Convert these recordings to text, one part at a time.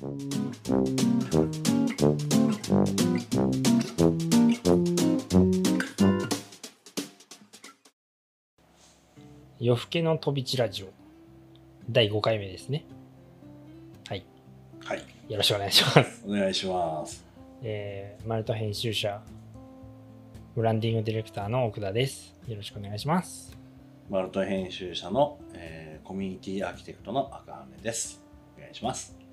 夜更けの飛び地ラジオ。第5回目ですね。はい。はい、よろしくお願いします。お願いします。えー、マルト編集者ブランディングディレクターの奥田です。よろしくお願いします。マルト編集者の、えーコミュニティアーキテクトの赤羽です。お願いします。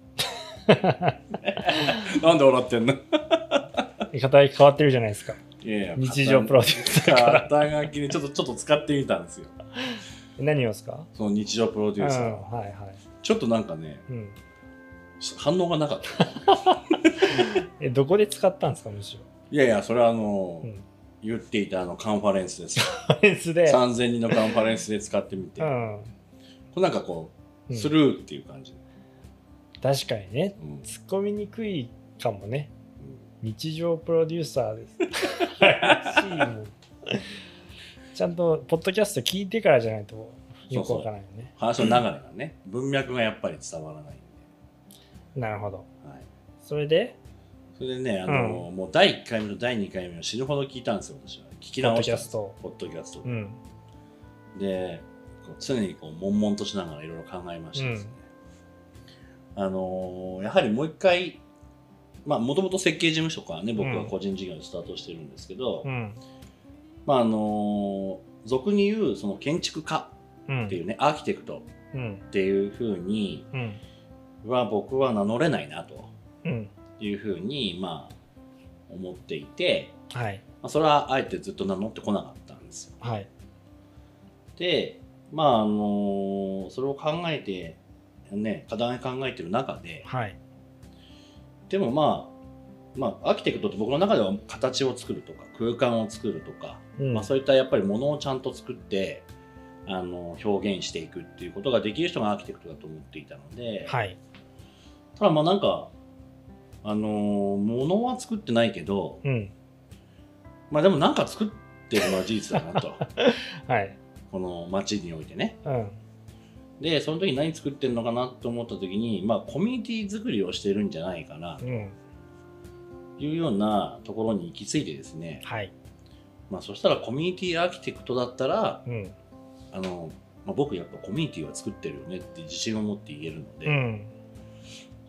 なんで笑ってんの？肩書変わってるじゃないですか。いやいや日常プロデューサーから。肩書きにちょっとちょっと使ってみたんですよ。何をですか？その日常プロデうんューサー。はいはい。ちょっとなんかね、うん。反応がなかった。えどこで使ったんですかむしろ？いやいや、それはあの、うん。言っていたあのカンファレンスです。よ。ファレンスで？3000人のカンファレンスで使ってみて、こうん、れなんかこう、うん。スルーっていう感じ。確かにね。うん。突っ込みにくいかもね。うん。日常プロデューサーです。ちゃんとポッドキャスト聞いてからじゃないとよくわからないよね。話の流れがね、文脈がやっぱり伝わらないんで。なるほど。はい。それで？それでね、あの、もう第1回目と第2回目を死ぬほど聞いたんですよ、私は。聞き直したポポッドキャストで。常にこう悶々としながらいろいろ考えましてですね。あのやはりもう一回、まあ、もともと設計事務所からね、僕は個人事業でスタートしてるんですけど、うん。まあ、あの俗に言う、その建築家うん。っていうね、アーキテクトうん。っていうふうにうん。は僕は名乗れないなとうん。いうふうに、まあ、思っていて、はい。まあ、それはあえてずっと名乗ってこなかったんですよ。はい。で、まああのそれを考えて、ね、課題考えてる中で、はい。でもまあ、まあ、アーキテクトって僕の中では形を作るとか、空間を作るとか、うん。まあ、そういったやっぱりものをちゃんと作って、あの表現していくっていうことができる人がアーキテクトだと思っていたので、はい。ただまあなんか、あのものは作ってないけど、うん。まあでもなんか作ってるのは事実だなと、はい。この街においてね。うんで、その時何作ってるのかなと思った時に、まあコミュニティ作りをしてるんじゃないかな。とうん。いうようなところに行き着いてですね、はい。まあそしたらコミュニティアーキテクトだったら、うん。あの、まあ、僕やっぱコミュニティは作ってるよねって自信を持って言えるので、うん。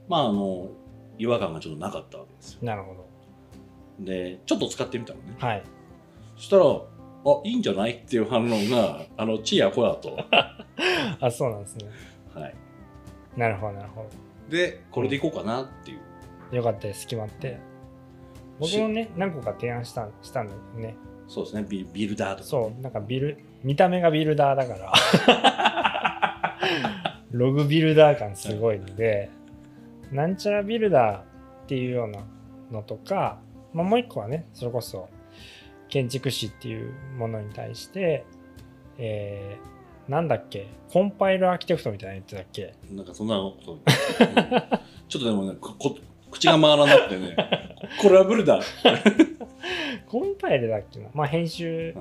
まああの、違和感がちょっとなかったわけですよ。なるほど。で、ちょっと使ってみたのね。はい。そしたら、あ、いいんじゃない？っていう反応が、あの、ちやほやと。あそうなんですねはい。なるほどなるほで、これでいこうかなっていう。どよかったです決まって僕もね何個か提案したしたんだけどねそうですね、ビビルダーとか。そうなんかビル見た目がビルダーだから ログビルダー感すごいのでなんちゃらビルダーっていうようなのとか、まあ、もう一個はねそれこそ建築士っていうものに対してえーなんだっけ？コンパイルアーキテクトみたいなの言ってたっけ？なんかそんなこと、うんちょっとでもね、ここ口が回らなくてね、これはブルだ。コンパイルだっけな？まあ編集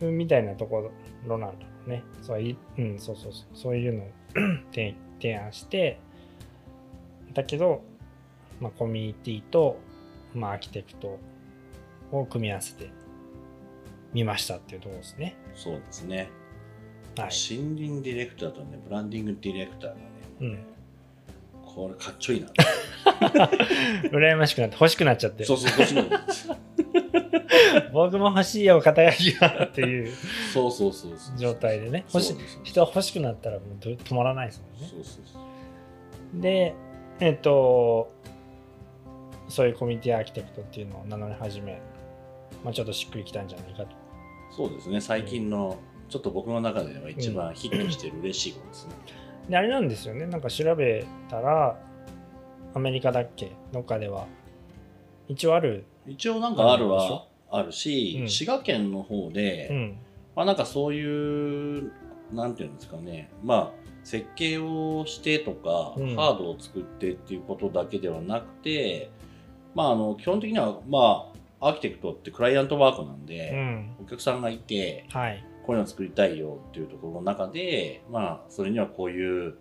うんみたいなところなんだろうね。そういうん、そうそうそう。そういうのを 提提案して、だけど、まあ、コミュニティと、まあ、アーキテクトを組み合わせてみましたっていうところですね。そうですね。はい。森林ディレクターとね、ブランディングディレクターがね、うんこれかっちょいいな。羨ましくなって欲しくなっちゃってそうそう、こっちも。僕も欲しいよ肩書きがっていうそうそうそうそう。状態でね欲し人は欲しくなったらもうど止まらないですもんねそうそうそう。でえっ、とそういうコミュニティアーキテクトっていうのを名乗り始め、まあ、ちょっとしっくりきたんじゃないかと。そうですね、最近の、ちょっと僕の中では一番ヒットしてる嬉しいことですね。であれなんですよね。なんか調べたらアメリカだっけ？どっかでは。一応ある。一応なんかあるはあるし、うん。滋賀県の方で、うん。まあなんかそういう、なんていうんですかね、まあ設計をしてとか、うん。ハードを作ってっていうことだけではなくて、まああの基本的にはまあアーキテクトってクライアントワークなんうで、ん。お客さんがいて、はい。こういうの作りたいよっていうところの中で、まあそれにはこういう、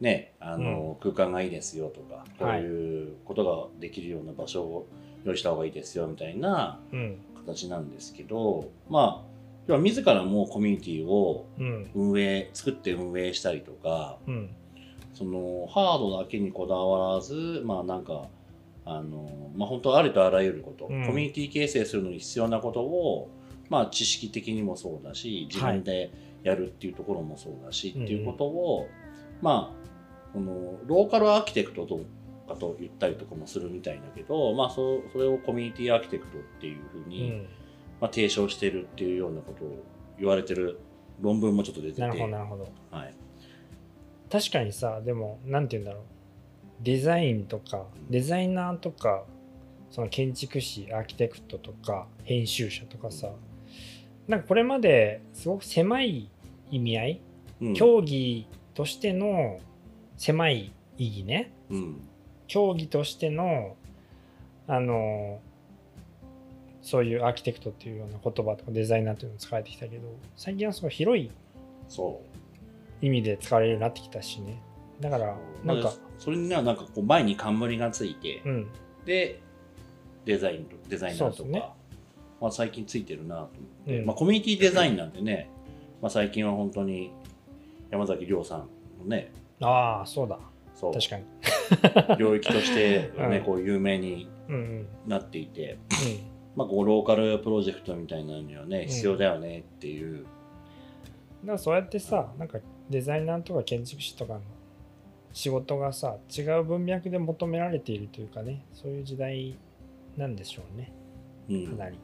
ね、あの、空間がいいですよとか、こういうことができるような場所を用意した方がいいですよみたいなうん。形なんですけど、まあ、要は自らもコミュニティをうん。運営、作って運営したりとか、うん。そのハードだけにこだわらず、まあなんか、あの、まあ本当ありとあらゆること、うん。コミュニティ形成するのに必要なことを、まあ知識的にもそうだし、自分でやるっていうところもそうだし、っていうことを、まあ、このローカルアーキテクトとかと言ったりとかもするみたいだけど、まあそそれをコミュニティアーキテクトっていうふううに、ん。まあ、提唱してるっていうようなことを言われてる論文もちょっと出てて、なるほどなるほど。はい。確かにさでもなんて言うんだろうデザインとかデザイナーとかその建築士アーキテクトとか編集者とかさなんかこれまですごく狭い意味合い、うん。競技としての狭い意義ね。うん。競技としてのあのそういうアーキテクトっていうような言葉とかデザイナーっていうのを使われてきたけど最近はすごい広い意味で使われるようになってきたしね。だからなんかまあそれにはなんかこう前に冠がついて、うん。でデザインとデザイナーとか、ね。まあ、最近ついてるなと思って、うん。まあ、コミュニティデザインなんてね、まあ、最近は本当に山崎亮さんのね。ああそうだ。そう。確かに。領域として、ねうん。こう有名にうんうん。なっていて、うまあ、こうローカルプロジェクトみたいなのにはねん。必要だよねっていう、んだからそうやってさなんかデザイナーとか建築士とかの仕事がさ違う文脈で求められているというかねそういう時代なんでしょうね。うん。かなり。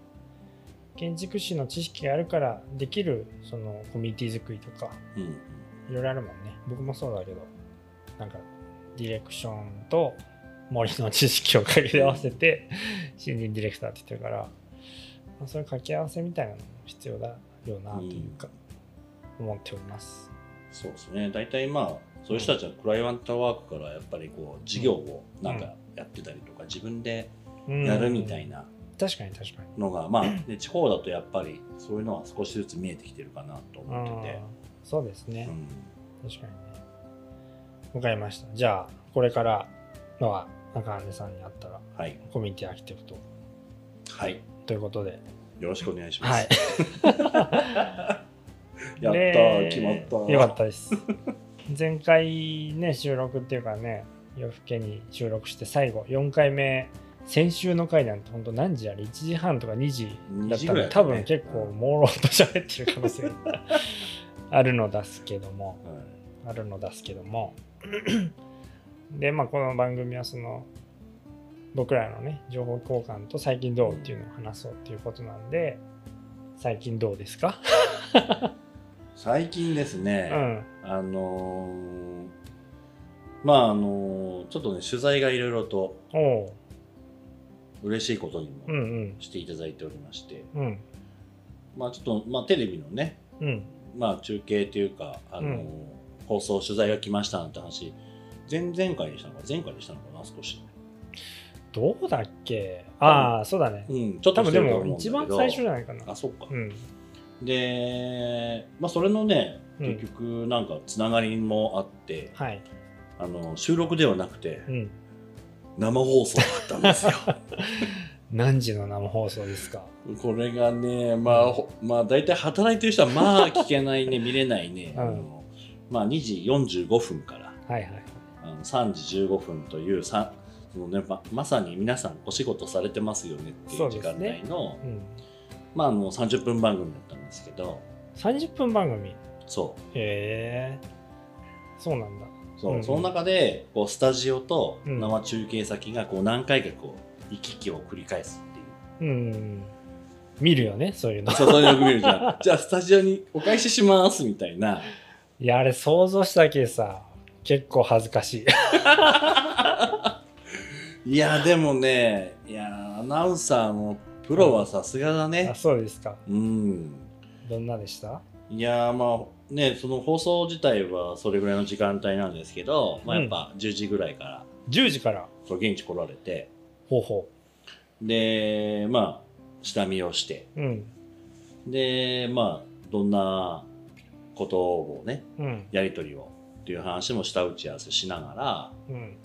建築士の知識があるからできるそのコミュニティ作りとかうん。いろいろあるもんね。僕もそうだけどなんかディレクションと森の知識を掛け合わせて 新人ディレクターって言ってるから、まあ、そういう掛け合わせみたいなのも必要だよなというか、思っております。そうですね。大体まあそういう人たちはクライアントワークからやっぱりこう事業をなんかやってたりとか自分でやるみたいな。な確かに確かに。のが、まあ、ね、地方だとやっぱりそういうのは少しずつ見えてきてるかなと思っててそうですね、うん確かにね。わかりました。じゃあ、これからのは中根さんに会ったらはい、コミュニティアーキテクトはい、ということで。よろしくお願いしまはいす。やった決まった。よかったです。前回ね、収録っていうかね、夜更けに収録して最後、4回目、先週の回なんて本当何時あれ ?1 時半とか2時だ2時ったらいだね多分結構朦朧と喋ってる可能性が あるのですけども、はいあるのですけども。で、まあ、この番組はその、僕らのね、情報交換と最近どうっていうのを話そうっていうことなんで、最近どうですか？最近ですうね、ん。あのーまああのーちょっとね取材がいろいろと。嬉しいことにうんもうん。していただいておりまして、うん。まあちょっと、まあ、テレビのね、うん。まあ、中継というか、あのー放送取材が来ましたなんて話前々回でしたのか前回でしたのかな少し、どうだっけ？ああ、そうだね。うん、ちょっ多分でも一番最初じゃないかな。あそっか、うん。で、まあ、それのねうん結局なんかつながりもあって、はい。あの収録ではなくてうん。生放送だったんですよ 何時の生放送ですか？これがねまあ、ほまあ大体働いてる人はまあ聞けないね 見れないね、うんあのまあ、2時45分からはいはい。あの3時15分というさその、ねま、まさに皆さんお仕事されてますよねっていう時間帯の,、うん。まあ、あの30分番組だったんですけど30分番組？そへえ。そうなんだ。うそう、うんその中でこうスタジオとうん生中継先がこう何回かこう行き来を繰り返すっていう。うん。見るよね、そういうの。そうそうよく見るじゃん。じゃあスタジオにお返ししますみたいな。いや、あれ想像しただけでさ、結構恥ずかしい。いやでもねいやアナウンサーもプロはさすがだあ、ね。そうですか。うん。どんなでした？いやまあねその放送自体はそれぐらいの時間帯なんですけど、まあ、やっぱ10時ぐらいから ?10 時から？そう現地来られてほうほでまあ下見をしてう。うん。でまあどんなことをねうん。やり取りをっていう話も下打ち合わせしながらうん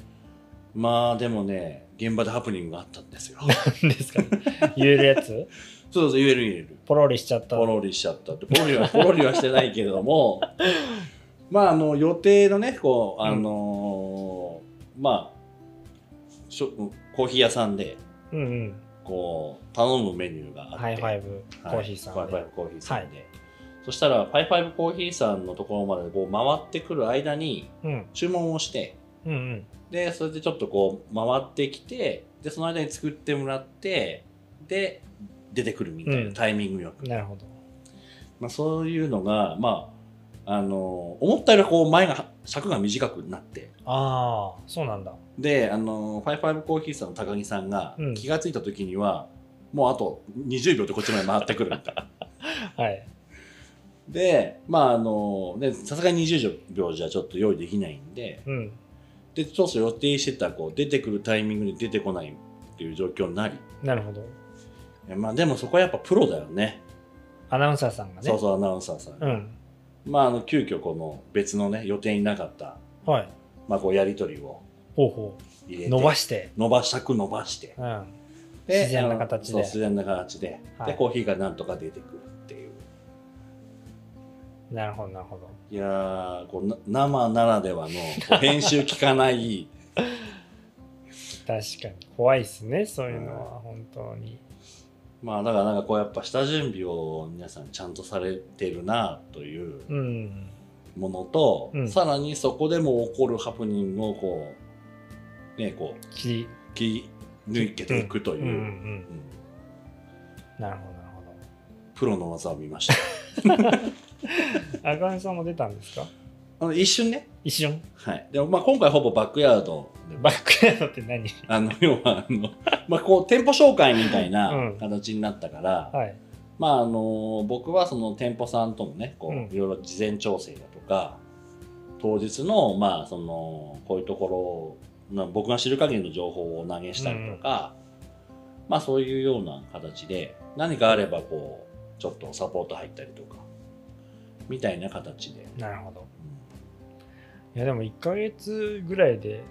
まあでもね現場でハプニングがあったんですよ。何ですか言えるやつ？そうそう言える言える。ポロリしちゃった。ポロリしちゃったって。ポロリはポロリはしてないけれども。まああの予定のねこうあのーまあしょコーヒー屋さんでうんうん。こう頼むメニューがあって。ハイファイブコーヒーさんはい、ファイでファイブコーヒーさんで、そしたらファイファイブコーヒーさんのところまでこう回ってくる間にうん。注文をしてうんうんでそれでちょっとこう回ってきてでその間に作ってもらってで出てくるみたいな、うん。タイミングよく、なるほど。まあ、そういうのがまああの思ったよりこう前が尺が短くなって。ああそうなんだ。であのファイファイブコーヒーさんの高木さんがうん。気がついた時には、もうあと20秒でこっちまで回ってくるみたいな。はい。でまああのでさすがに20秒じゃちょっと用意できないんでうんで当初予定してたこう出てくるタイミングで出てこないっていう状況になりなるほど。まあでもそこはやっぱプロだよね。アナウンサーさんがね。そうそうアナウンサーさん、うん。まああの急遽この別のね予定になかった、はい。まあ、こうやり取りを。ほうほう伸ばして。伸ばしたく伸ばして。うん。で自然な形で。自然な形で,、はい。でコーヒーがなんとか出てくるなるほどなるほど。いやーこうな生ならではの編集聞かない。確かに怖いっすねそういうのは本当に。まあだからなんかこうやっぱ下準備を皆さんちゃんとされてるなといううん。ものと、うん。さらにそこでも起こるハプニングをこうねこう切り。抜けていくという、なるほどなるほプロの技を見ました。ど 赤羽さんも出たんですか？あの一瞬ね。一瞬？はい。でもまあ今回ほぼバックヤードで。バックヤードって何？あの要はあのまあこう店舗紹介みたいなうん。形になったから、はい。まああの僕はその店舗さんともねこうん。ういろいろ事前調整だとか、当日のまあそのこういうところの僕が知る限りの情報を投げしたりとか、まあそういうような形で何かあればこうちょっとサポート入ったりとかみたいな形で、なるほど。うん。いやでも1ヶ月ぐらいで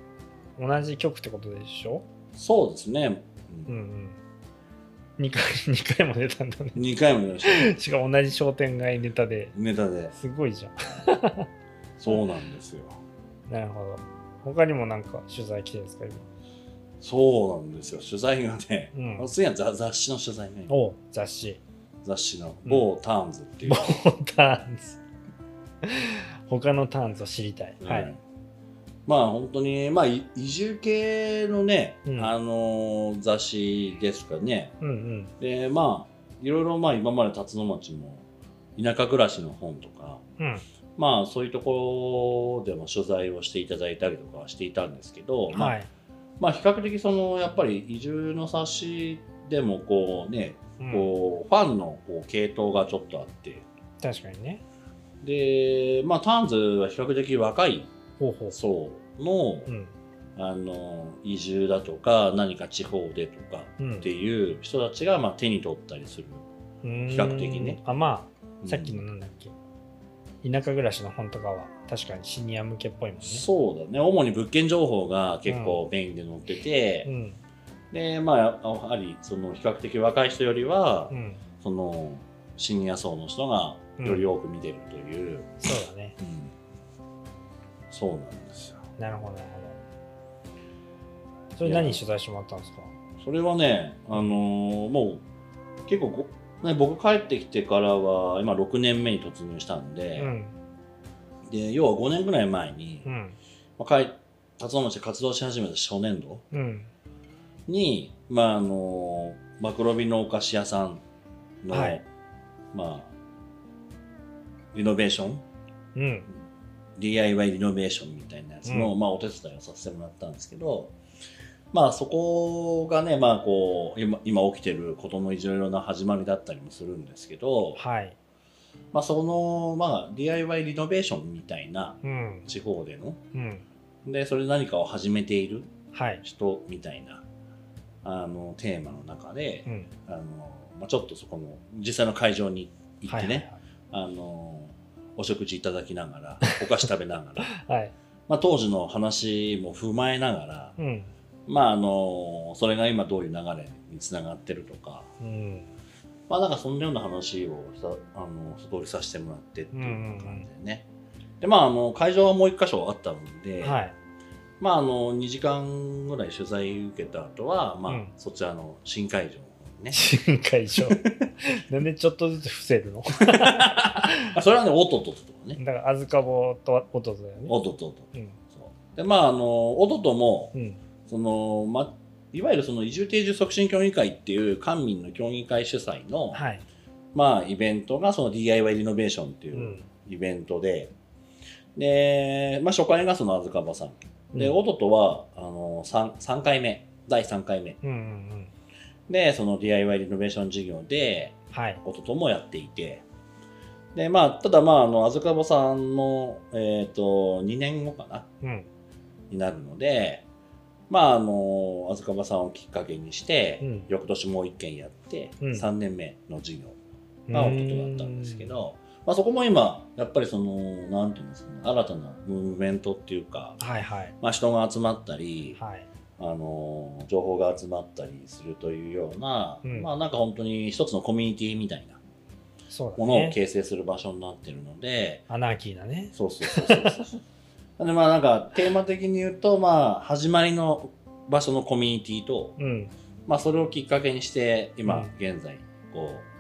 同じ曲ってことでしょ？そうですね、ううんんうん。2回 二回も出たんだね。2回もやりました しかも同じ商店街ネタで。ネタで。すごいじゃん。そうなんですよ。なるほど。他にもなんか取材来てるんですか？今。そうなんですよ。取材がね、うん。次は雑雑誌の取材ね。お雑誌雑誌のうん某ターンズっていう、ボーターンズ。他のターンズを知りたい、ははい。いまあ本当にまあい移住系のね、うん。あのー雑誌ですかね。うんうん。でまあいろいろまあ今まで辰野町も田舎暮らしの本とかうん。まあそういうところでも取材をしていただいたりとかはしていたんですけど、まあはい、まあ比較的そのやっぱり移住の冊子でもこうねうん。こうファンのこう系統がちょっとあって。確かにね。でまあターンズは比較的若い層のうん。あの移住だとか何か地方でとかうん。っていう人たちがまあ手に取ったりする、うーん。比較的ね。あまうん。あさっきのなんだっけ、田舎暮らしの本とかは確かにシニア向けっぽいもんね。そうだね。主に物件情報が結構メインで載ってて、うんでまあやはりその比較的若い人よりは、うん。そのシニア層の人がより多く見てるという、そうだね。うん。そうなんですよ。なるほどなるほど。それ何取材してもらったんですか？それはねあのーもう結構ご、ね、僕帰ってきてからは今6年目に突入したんで、うん。で要は5年ぐらい前に、うん。まあ、帰辰野町で活動し始めた初年度うんに、まああのマクロビのお菓子屋さんの、はい。まあリノベーション？うん。DIY リノベーションみたいなやつの、うん。まあ、お手伝いをさせてもらったんですけど、まあそこがね、まあこう、今今起きてることのいろいろな始まりだったりもするんですけど、はい。まあその、まあ DIY リノベーションみたいなうん。地方での、うん。で、それで何かを始めているはい。人みたいな、あの、テーマの中でう、んあの、まあちょっとそこの、実際の会場に行ってね、はいはいはいあの、お食事いただきながら お菓子食べながら、はい。まあ、当時の話も踏まえながら、うん。まああのそれが今どういう流れにつながってるとかうん。まあなんかそんなような話をさあの一通りさせてもらってっていう感じでね、でまああの会場はもう一箇所あったので、はい。まああの2時間ぐらい取材受けた後はまあ、うんそちらの新会場ね新会場。なんでちょっとずつ伏せるの？あ それはねおととととかねだから、あずかぼとおととだよね。おとととうん。でまああのおとともうん。その、ま、いわゆるその移住定住促進協議会っていう官民の協議会主催の、はい。まあ、イベントがその DIY リノベーションっていううんイベントで、で、まあ、初回がそのあずかばさん。で、うんおととは、あの、3, 3回目、第3回目。うんうんうん。で、その DIY リノベーション事業で、はい。おとともやっていて、で、まあ、ただ、まあ、あの、あずかばさんの、えっ、と、2年後かな、うん。になるので、まあ、あの、あずかばさんをきっかけにして、うん翌年もう一件やって、うん3年目の事業がおととだったんですけど、まあ、そこも今、やっぱりその、なんていうんですかね、新たなムーブメントっていうか、はいはい。まあ、人が集まったり、はい。あの、情報が集まったりするというような、うんまあ、なんか本当に一つのコミュニティみたいなそうだものをね。形成する場所になってるので、アナーキーだね。そうそうそうそうそう。でまあなんかテーマ的に言うと、まあ始まりの場所のコミュニティと、うん。まあそれをきっかけにして、今うん現在、こう、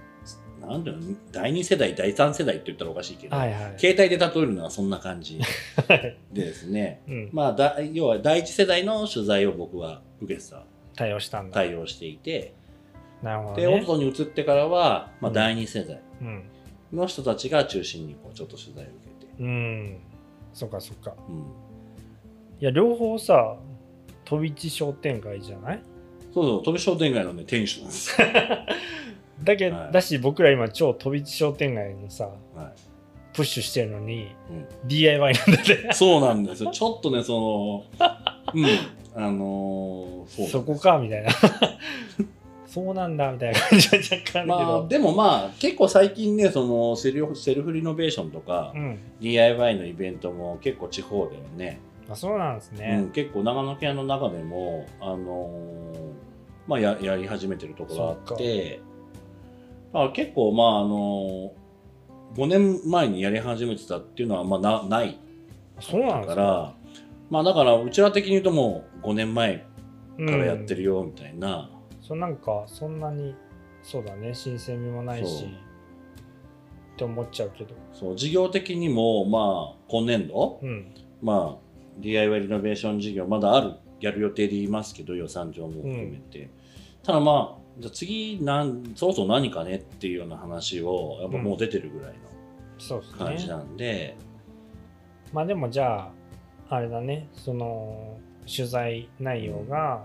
なんていうの、第2世代、第3世代って言ったらおかしいけど、はいはい。携帯で例えるのはそんな感じはいでですね、うん。まあだ要は第1世代の取材を僕は受けてた、対応したんだ。対応していて、なるほどで、オ。トに移ってからは、まあうん第2世代うん。の人たちが中心にこうちょっと取材を受けて、うん。そっかそっか。うんいや、両方さ、飛び地商店街じゃない？そうそう、飛び商店街のね、店主なんですよ。だけど、はい。だし僕ら今超飛び地商店街のさはい。プッシュしてるのにうん。DIY なんだってそうなんですよ。ちょっとね、その、うん、あのーそこ。かみたいな。そうなんだみたいな感じは若干けまあ、ど、でもまあ、結構最近ね、そのセルフ、セルフリノベーションとか、うん、DIY のイベントも結構地方ではね、あそうなんですうねん、、結構長野県の中でも、あのーまあや、やり始めてるところがあって、だから結構、まあ、あのー、5年前にやり始めてたっていうのは、まあ、なない。そうなんか、だから、まあだから、うちら的に言うともう5年前うん、からやってるよみたいな、そうなんかそんなにそうだね。新鮮味もないし。って思っちゃうけど。そう。事業的にも、まあ、今年度、うん。まあ、DIY リノベーション事業、まだある、やる予定でいますけど、予算上も含めて。ただまあ、じゃあ次なん、そろそろ何かねっていうような話を、やっぱもう出てるぐらいの感じなんで、まあでもじゃああれだね。その取材内容が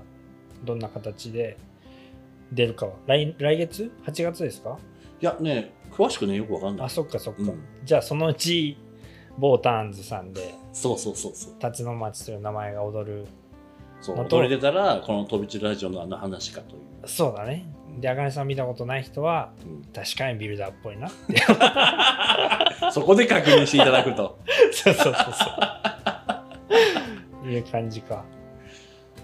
どんな形で出るかは。来来月 ?8 月ですか？いやね、詳しくね、よくわかんない。あそっかそっか、うん。じゃあそのうちボーターンズさんでそうそうそうそう。辰野町という名前が踊るそう。のと踊り出たら、この飛び地ラジオのあの話かという。そうだね。であかねさん見たことない人はうん。確かにビルダーっぽいな。っ て そこで確認していただくと。そうそうそうそう。いう感じか。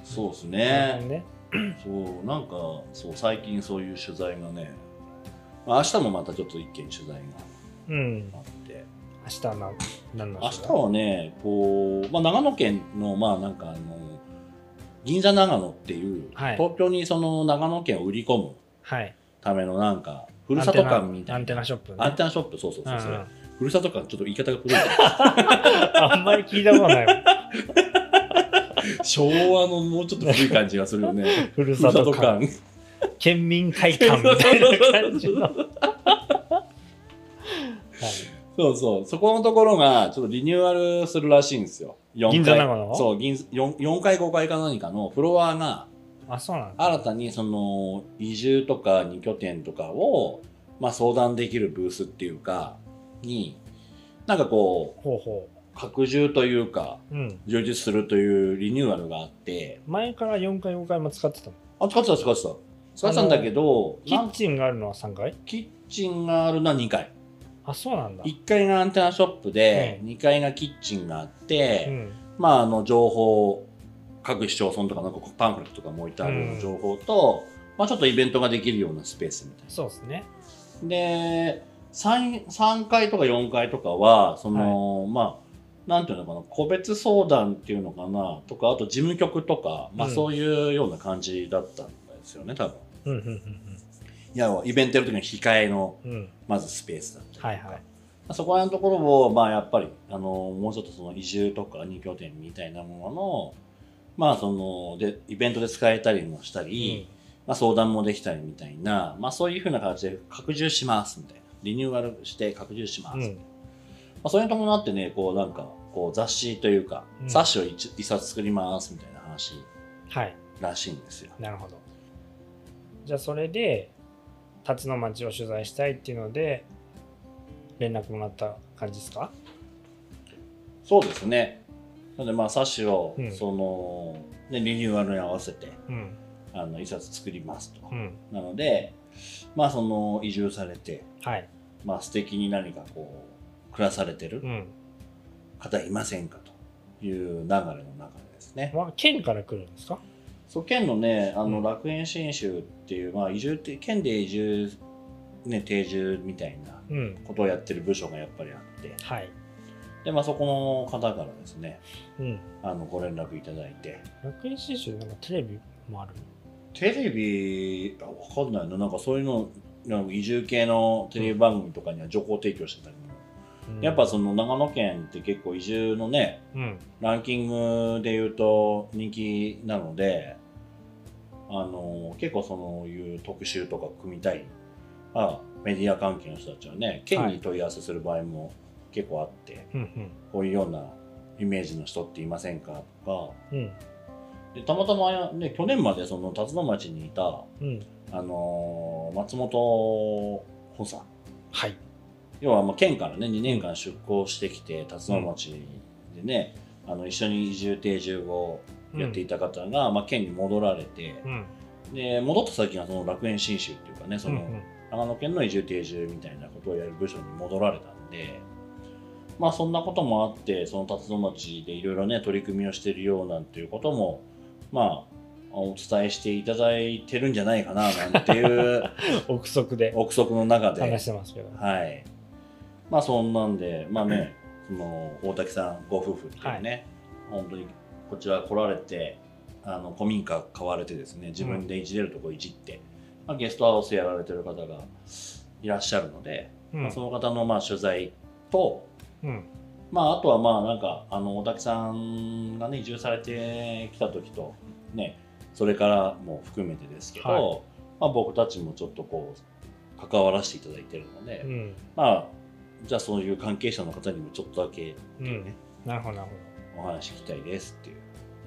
そうですなるほどね。そう、なんか、そう、最近そういう取材がね、まあ、明日もまたちょっと一件取材がうん。あって、明日は何何の明日はね、こう、まあ、長野県の、まあ、なんかあの、銀座長野っていう、はい東京にその長野県を売り込むはいためのなんか、ふるさと館みたいな。アンテナショップねアンテナショップ、そうそうそうそう、うんうんふるさと館、ちょっと言い方が古い。あんまり聞いたことないわ昭和のもうちょっと古い感じがするよね。ふるさと館館。県民会館みたいな感じの、はい、そうそう。そこのところが、ちょっとリニューアルするらしいんですよ。4階銀座長野？そう、銀 4, 4階、5階か何かのフロアが、あそうなんだ。新たにその、移住とか2拠点とかを、まあ相談できるブースっていうか、に、なんかこほうほう、拡充というか、ううん。充実するというリニューアルがあって、前から4階5階も使ってたの？あ、使ってた、使ってた。使ってたんだけど、キッチンがあるのは3階キッチンがあるのは2階。あそうなんだ。1階がアンテナショップで、うん2階がキッチンがあって、うん。まああの情報各市町村とかなんかパンフレットとかも置いてある情報と、まあ、ちょっとイベントができるようなスペースみたいそうですね。な。で 3, 3階とか4階とかはその、まあなんていうのかな個別相談っていうのかなとかあと事務局とか、まあ、うん。そういうような感じだったんですよね多分。うんうんいやイベントやる時の控えのうん。うんまずスペースだったりとか。はいはい。そこら辺のところを、まあ、やっぱりあのもうちょっとその移住とか二拠点みたいなものの,、まあ、そのでイベントで使えたりもしたり、まあ、相談もできたりみたいな、まあ、そういうふうな形で拡充しますみたいな。リニューアルして拡充します、まうん。あ、それに伴ってねこうなんかこう雑誌というか、うん。冊子を一一冊作りますみたいな話はい。らしいんですよ。なるほど。じゃあそれで辰野町を取材したいっていうので連絡もらった感じですか？そうですね。なのでまあ冊子を、うん。そのね、リニューアルに合わせてうん。あの一冊作りますと。うん。なので、まあその移住されて、はい。まあ素敵に何かこう、暮らされてるうん。方いませんかという流れの中でですね。まあ県から来るんですか？そう、県のね、あのうん。楽園新州っていう、まあ移住って、県で移住、ね、定住みたいなうん。ことをやってる部署がやっぱりあって、はい。で、まあそこの方からですね、うん。あの、ご連絡いただいて、楽園新州なんかテレビもあるテレビ、あわかんないな、なんかそういうの、なんか移住系のテレビ番組とかには情報提供してたりやっぱその長野県って結構移住のねうん。ランキングで言うと人気なのであの結構そういう特集とか組みたいあメディア関係の人たちはね県に問い合わせする場合も結構あって、うんうん。こういうようなイメージの人っていませんかとか。うん。でたまたま、ね、去年までその辰野町にいた、うん。あの松本補佐。はい要はまあ県からね2年間出向してきて辰野町でね、あの一緒に移住定住をやっていた方が、まあ、県に戻られてうん。で戻った先がその楽園新州っていうかねその、うん長野県の移住定住みたいなことをやる部署に戻られたんでまあそんなこともあってその辰野町でいろいろね取り組みをしているようなんていうこともまあお伝えしていただいてるんじゃないかななんていうう ん憶測で。憶測の中で。話してますけど。はい。まあそんなんで、まあね、その大竹さんご夫婦っていうね、本当にこちら来られて、あの古民家買われてですね、自分でいじれるとこいじって、まあ、ゲストハウスやられてる方がいらっしゃるので、うん。まあ、その方のまあ取材と、うん。まああとはまあなんかあの大竹さんがね移住されてきた時とね、それからも含めてですけど、はい。まあ僕たちもちょっとこう関わらせていただいてるので、うん。まあ、じゃあそういう関係者の方にもちょっとだけうんなるほどなるほどお話聞きたいですっていう。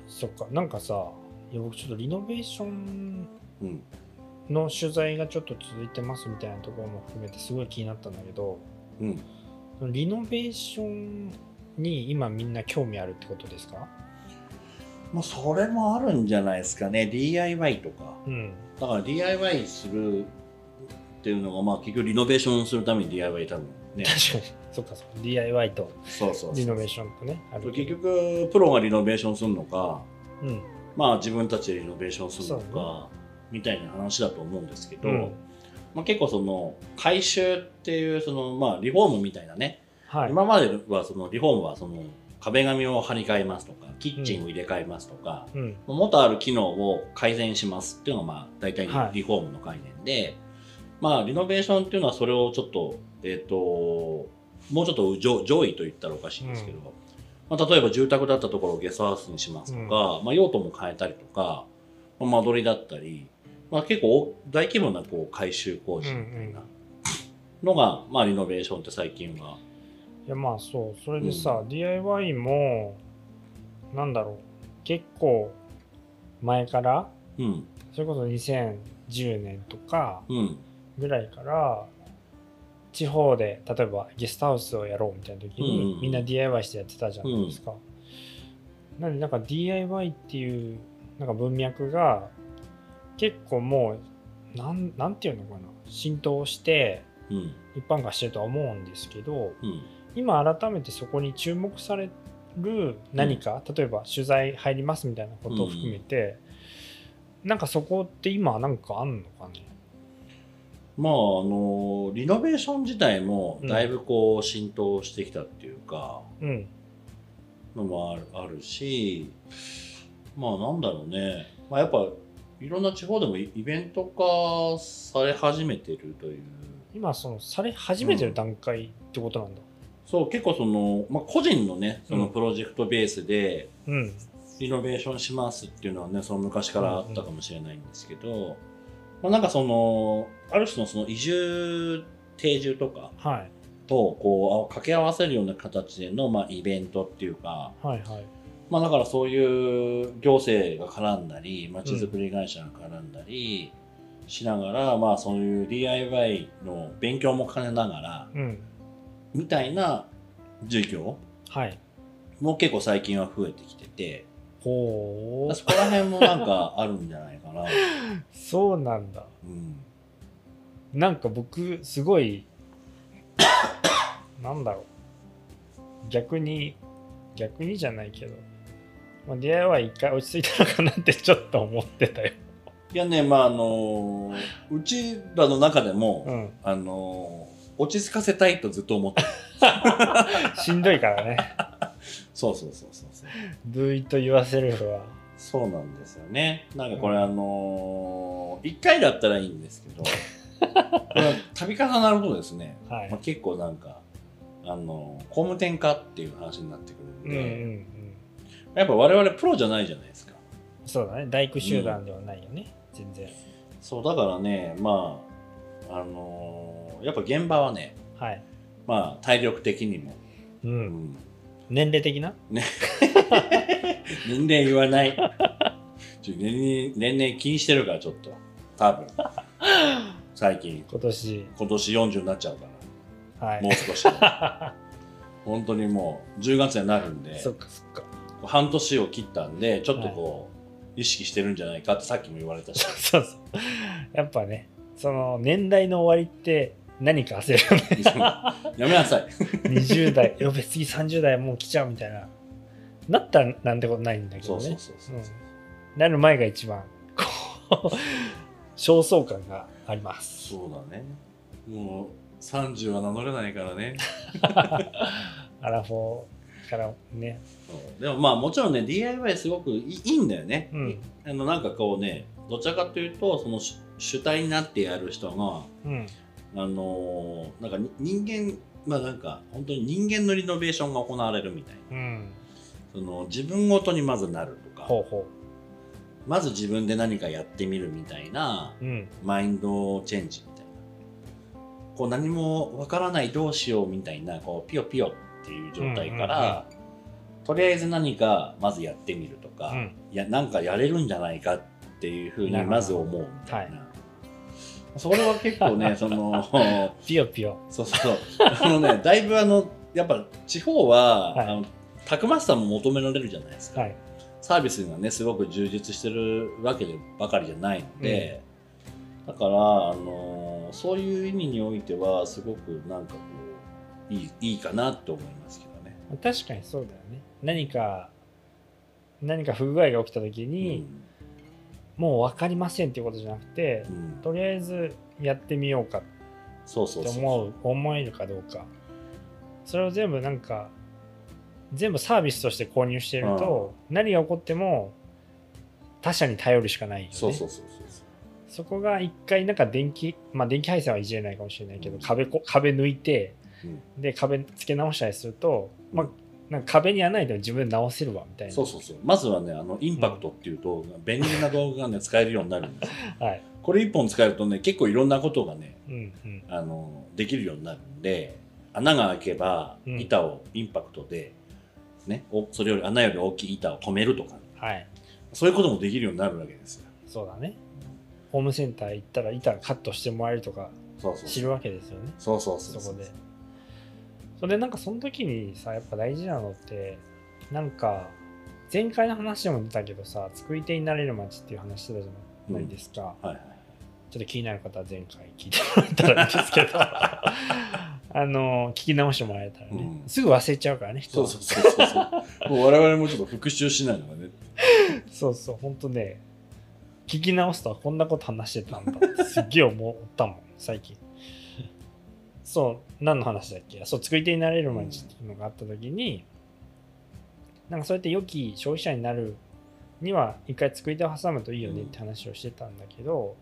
そっかなんかさいや僕ちょっとリノベーションうん。の取材がちょっと続いてますみたいなところも含めてすごい気になったんだけどうん。リノベーションに今みんな興味あるってことですか？まあ、それもあるんじゃないですかね。DIY とか。うんだから DIY するっていうのが、まあ結局リノベーションするために DIY 多分ね。確かに。そっかそっか。DIY とそうそうそうリノベーションとねある。結局、プロがリノベーションするのか、うん。まあ自分たちでリノベーションするのか、みたいな話だと思うんですけど、うん。まあ、結構その改修っていうそのまあリフォームみたいなね、はい。今まではそのリフォームはその壁紙を張り替えますとかキッチンを入れ替えますとか、うん。元ある機能を改善しますっていうのがまあ大体はい。リフォームの概念で、まあリノベーションっていうのはそれをちょっとえっ、ともうちょっと上上位と言ったらおかしいんですけど、まあ、例えば住宅だったところをゲストハウスにしますとか、まあ、用途も変えたりとか、まあ、間取りだったり、まあ、結構大規模なこう改修工事みたいなのが、まあ、リノベーションって最近はいやまあそう。それでさ、DIY もなんだろう。結構前からうん。それこそ2010年とかうん。ぐらいから地方で例えばゲストハウスをやろうみたいな時に、うんうんみんな DIY してやってたじゃないですか。なんでなんか DIY っていうなんか文脈が結構もうなんなんていうのかな浸透してうん。一般化してるとは思うんですけどうん。今改めてそこに注目される何か、例えば取材入りますみたいなことを含めて、なんかそこって今なんかあんのかね？まああのリノベーション自体もだいぶこう浸透してきたっていうか、うん。のもあるあるしまあなんだろうね、まあ、やっぱいろんな地方でもイイベント化され始めてるという。今そのされ始めてる段階ってことなんだ。そう結構その、まあ、個人のねそのうん。プロジェクトベースでうん。リノベーションしますっていうのはねその昔からあったかもしれないんですけど、まあ、なんかそのある種のその移住定住とかはい。とこう掛け合わせるような形での、まあ、イベントっていうか、はいはい。まあ、だからそういう行政が絡んだりまちづくり会社が絡んだりしながら、まあそういう DIY の勉強も兼ねながらうん。みたいな授業はい。も結構最近は増えてきててほう。そこら辺もなんかあるんじゃないかな。そうなんだ。うん。なんか僕すごい なんだろう。逆に逆にじゃないけど、まあ、DIY 一回落ち着いたのかなってちょっと思ってたよ。いやねまああのうちらの中でも、うん。あの落ち着かせたいとずっと思ってる。しんどいからね。そうそうそうそうそう Do it yourself は。そうなんですよね。なんかこれ、あの1回だったらいいんですけど これは度重なるとですね、はい。まあ、結構なんかあの工務店化っていう話になってくるんで、うんうんうん。やっぱ我々プロじゃないじゃないですか。そうだね。大工集団ではないよね、全然。そうだからねまああのやっぱ現場はねはい、まあ体力的にも、う、うん。ん、年齢的な？年齢言わない。年齢年齢気にしてるからちょっと。多分。最近。今年。今年40になっちゃうから。はい。もう少し。で本当にもう10月になるんで。そっかそっか。半年を切ったんでちょっとこう、意識してるんじゃないかってさっきも言われたし。そうそうやっぱねその年代の終わりって何か焦るよね。やめなさい。20代。いや別に30代もう来ちゃうみたいななったらなんてことないんだけどね。なる前が一番こう焦燥感があります。そうだね。もう30は名乗れないからね。アラフォーからね。でもまあもちろんね DIY すごくいいんだよね、うん。あのなんかこうねどちらかというとその主主体になってやる人がうん。あのーなんかに人間まあなんか本当に人間のリノベーションが行われるみたいな。うんその自分ごとにまずなるとか。ほうほまず自分で何かやってみるみたいなううん。マインドチェンジみたいな。こう何もわからないどうしようみたいなこうピヨピヨっていう状態から、とりあえず何かまずやってみるとか、うん。いやなんかやれるんじゃないかっていうふうにまず思うみたいな。はそれは結構ね そのピヨピヨ。そうそう。あのねだいぶあのやっぱ地方は、はい。あのたくましさも求められるじゃないですか、はい。サービスがねすごく充実してるわけでばかりじゃないので、だから、あのそういう意味においてはすごくなんかこういいいいかなと思いますけどね。確かにそうだよね。何か何か不具合が起きた時に、もう分かりませんっていうことじゃなくてうん。うんとりあえずやってみようかってそうそうそう思う。思えるかどうか。それを全部なんか全部サービスとして購入していると、何が起こっても他社に頼るしかないよね。そうそうそうそうそこが一回なんか電気まあ電気配線はいじれないかもしれないけど、うん。壁こ壁抜いてうん。で壁付け直したりすると、まあなんか壁にはないでも自分で直せるわみたいな。そうそうそう。まずはねあのインパクトっていうと、便利な道具がね使えるようになるんですよ。はい。これ一本使えるとね結構いろんなことがねうんうん。あのできるようになるんで穴が開けばうん。板をインパクトで、ね、おそれより穴より大きい板を止めるとか、はい。そういうこともできるようになるわけですよ。そうだね。ホームセンター行ったら板カットしてもらえるとかそうそう知るわけですよね。そうそうそそう。そうこで。それでなんかその時にさやっぱ大事なのってなんか前回の話でも出たけどさ作り手になれる街っていう話してたじゃないですか、はいはいちょっと気になる方は前回聞いてもらったらいいんですけど あの聞き直してもらえたらね、うん。すぐ忘れちゃうからね人は。そうそうそうそう。そう。もう我々もちょっと復習しないのがね。そうそうほんとね。聞き直すとはこんなこと話してたんだ。ってすっげえ思ったもん最近。そう何の話だっけ？そう作り手になれる毎日っていうのがあった時に、なんかそうやって良き消費者になるには一回作り手を挟むといいよねって話をしてたんだけど、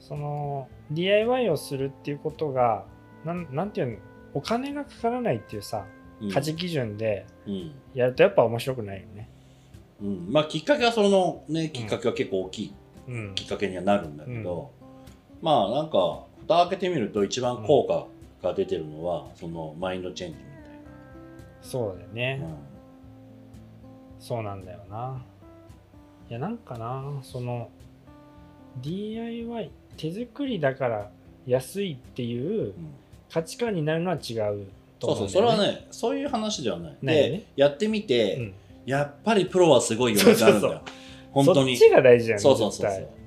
その DIY をするっていうことがなんなんていうのお金がかからないっていうさうん価値基準でうん。やるとやっぱ面白くないよね。うん。まあきっかけはそのね、きっかけは結構大きいうんきっかけにはなるんだけど、まあなんか、蓋開けてみると一番効果が出てるのは、そのマインドチェンジみそうだよね、たいな。そうなんだよな。いや、なんかな、その DIY、手作りだから安いっていううん価値観になるのは違うとそうそう、思うんだよね。それはね、そういう話ではない。ないよねで、やってみて、うんやっぱりプロはすごいよねってなるんだよ。本当に。そっちが大事だよね。そうそうそうそう絶対。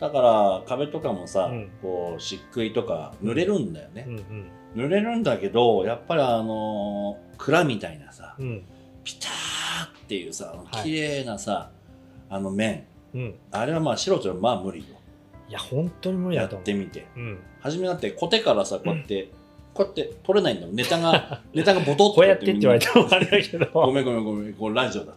だから壁とかもさ、うんこう漆喰とか濡れるんだよね、うんうん濡れるんだけどやっぱりあのー蔵みたいなさうんピターっていうさはい綺麗なさ、あの面うん。あれはまあ素人はまあ無理よいや、本当に無理やだと思う。ってみてうん。初めだってコテからさこうやって、こうやって取れないんだもん。ネタが ネタがボトッとこうやってって言われてもあれだけど。ごめんごめんごめん。これラジオだ。っ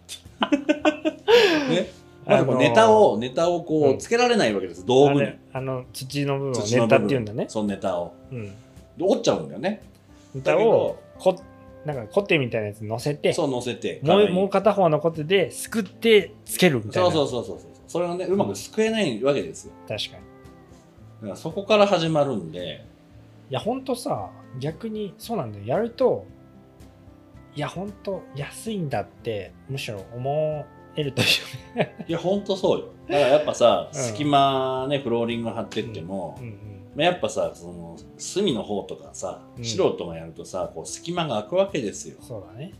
てねまずこうあのーネタをネタをこうつけられないわけです。道具に。あの土の部分をネタって言うんだね。そのネタを。うん。で折っちゃうんだよね。ネタをこなんかコテみたいなやつ乗せて、そう乗せてもうもう片方のコテですくってつけるみたいな。そうそうそうそう。そうそれがねうまくすくえないわけですよ。確かに。だからそこから始まるんで。いや、ほんとさ、逆にそうなんだよ。やると、いや、ほんと安いんだって、むしろ思えるというね。いやほんとそうよだからやっぱさ、うん隙間ねフローリング張ってっても、うんうんまあやっぱさその隅の方とかさうん素人がやるとさこう隙間が空くわけですよそうだね。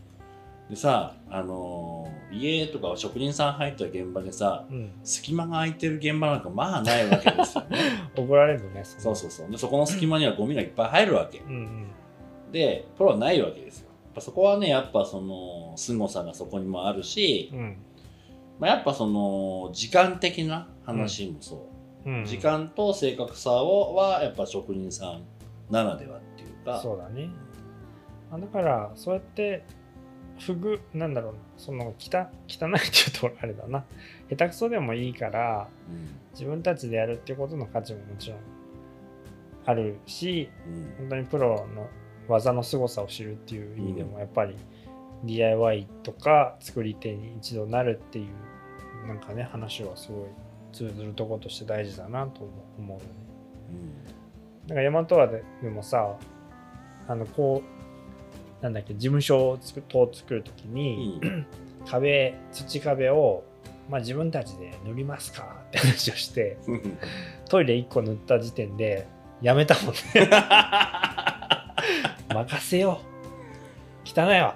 でさあのー家とか職人さん入った現場でさうん。隙間が空いてる現場なんかまあないわけですよね 怒られるね。そうそうそうでそこの隙間にはゴミがいっぱい入るわけうんうん。でプロはないわけですよやっぱそこはねやっぱその凄さがそこにもあるし、うん。まあ、やっぱその時間的な話もそう、うん。時間と正確さをはやっぱ職人さんならではっていうかそうだね。あだから、そうやって、不具、なんだろうな、その、きた汚いっていうとあれだな。下手くそでもいいから、うん自分たちでやるっていうことの価値ももちろんあるし、うん本当にプロの技の凄さを知るっていう意味でも、やっぱり DIY とか作り手に一度なるっていう、なんかね、話はすごい通ずるところとして大事だなと思うよね。なんかヤマトアでもさ、あの、こう、なんだっけ、事務所を作と作るときうに、んうん壁、土壁を、まあ、自分たちで塗りますかって話をして、うんトイレ1個塗った時点でやめたもんね。任せよう。汚いわ。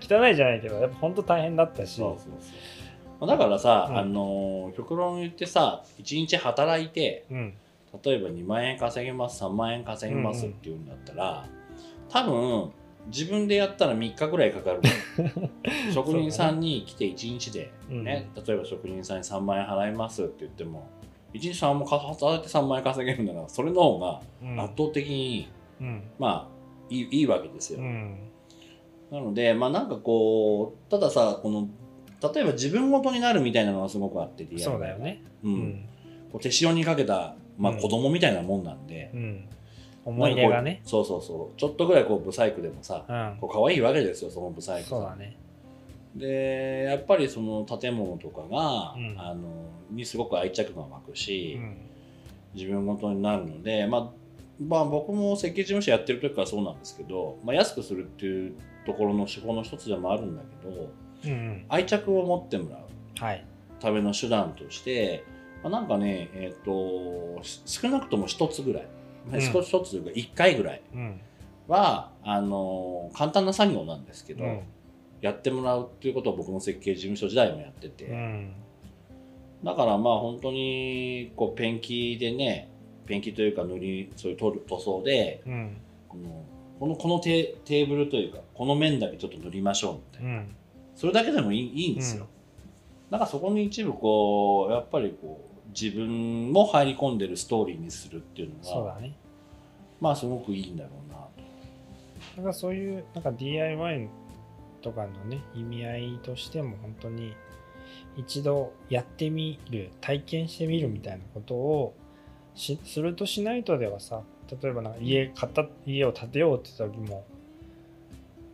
汚いじゃないけど、やっぱ本当大変だったし。そうそうそうだからさ、うんあのー極論言ってさ1日働いてうん。例えば2万円稼げます3万円稼げますっていうんだったら、多分自分でやったら3日ぐらいかかる 職人さんに来て1日で、ね例えば職人さんに3万円払いますって言っても1日3万働いて3万円稼げるならそれの方がうん。圧倒的に、うん。まあいいいいわけですよ、うん。なのでまあなんかこうたださこの例えば自分ごとになるみたいなのがすごくあって DIY そうだよね。う、うんん。こう手塩にかけた、まあ、うん子供みたいなもんなんで、うん。思い入れがね。そうそうそうちょっとぐらいこうブサイクでもさうん。こう可愛いわけですよそのブサイクさそうだね。でやっぱりその建物とかが、うんあのにすごく愛着が湧くし、うん。自分ごとになるので、まあ、まあ僕も設計事務所やってる時からそうなんですけど、まあ、安くするっていうところの手法の一つでもあるんだけどうんうん。愛着を持ってもらうはい。ための手段として、まあ、なんかね、えっとし少なくとも一つぐらい、少し一つというか一回ぐらいうん。はあの簡単な作業なんですけど、うん。やってもらうっていうことを僕の設計事務所時代もやってて、うん。だからまあ本当にこうペンキでねペンキというか塗りそういう塗塗装でうん。このこのこのテテーブルというかこの面だけちょっと塗りましょうみたいうな、ん。それだけでもいいいいんですよ、だからそこに一部こうやっぱりこう自分も入り込んでるストーリーにするっていうのがそうだね。まあすごくいいんだろうな。となんかそういうなんか DIY とかのね意味合いとしても本当に一度やってみる体験してみるみたいなことをしするとしないとではさ例えばなんか家買った家を建てようって言った時も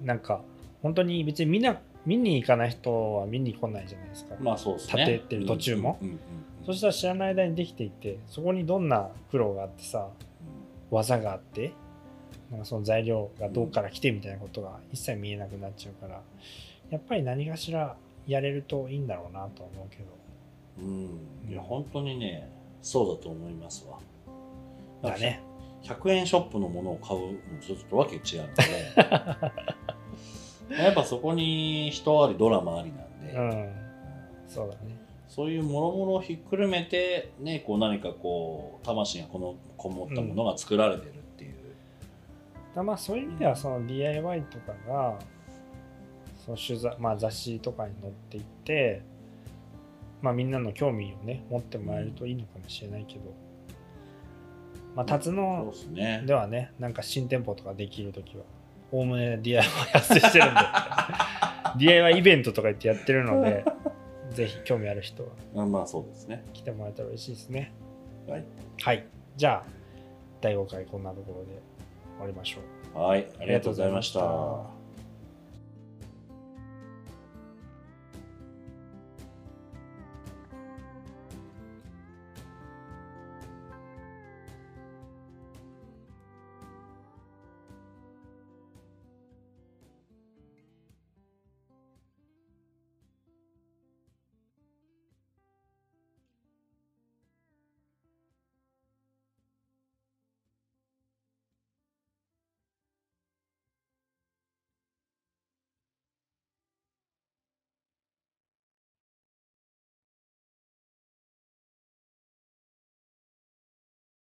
なんか本当に別にみんな見に行かない人は見に来ないじゃないですか、まあそうですね。立ててる途中も。うんうんうんうんそしたら知らない間にできていてそこにどんな苦労があってさ技があってなんかその材料がどこから来てみたいなことが一切見えなくなっちゃうからやっぱり何かしらやれるといいんだろうなとは思うけど。うん。いや本当にねそうだと思いますわ。だね。100円ショップのものを買うのとちょっとわけ違うので。やっぱそこに人ありドラマありなんで、うん。そうだねそういうもろもろをひっくるめて、ね、こう何かこう魂がこのこもったものが作られてるっていう、だまあそういう意味ではその DIY とかがその取材、まあ、雑誌とかに載っていって、まあ、みんなの興味をね持ってもらえるといいのかもしれないけど、まあ、辰野ですね。ではねなんか新店舗とかできるときはおおむね DIY 発生してるんで。DIY イベントとか言ってやってるのでぜひ興味ある人はあまあそうですね。来てもらえたら嬉しいですね。はい、はい。じゃあ第5回こんなところで終わりましょう。はい、ありがとうございました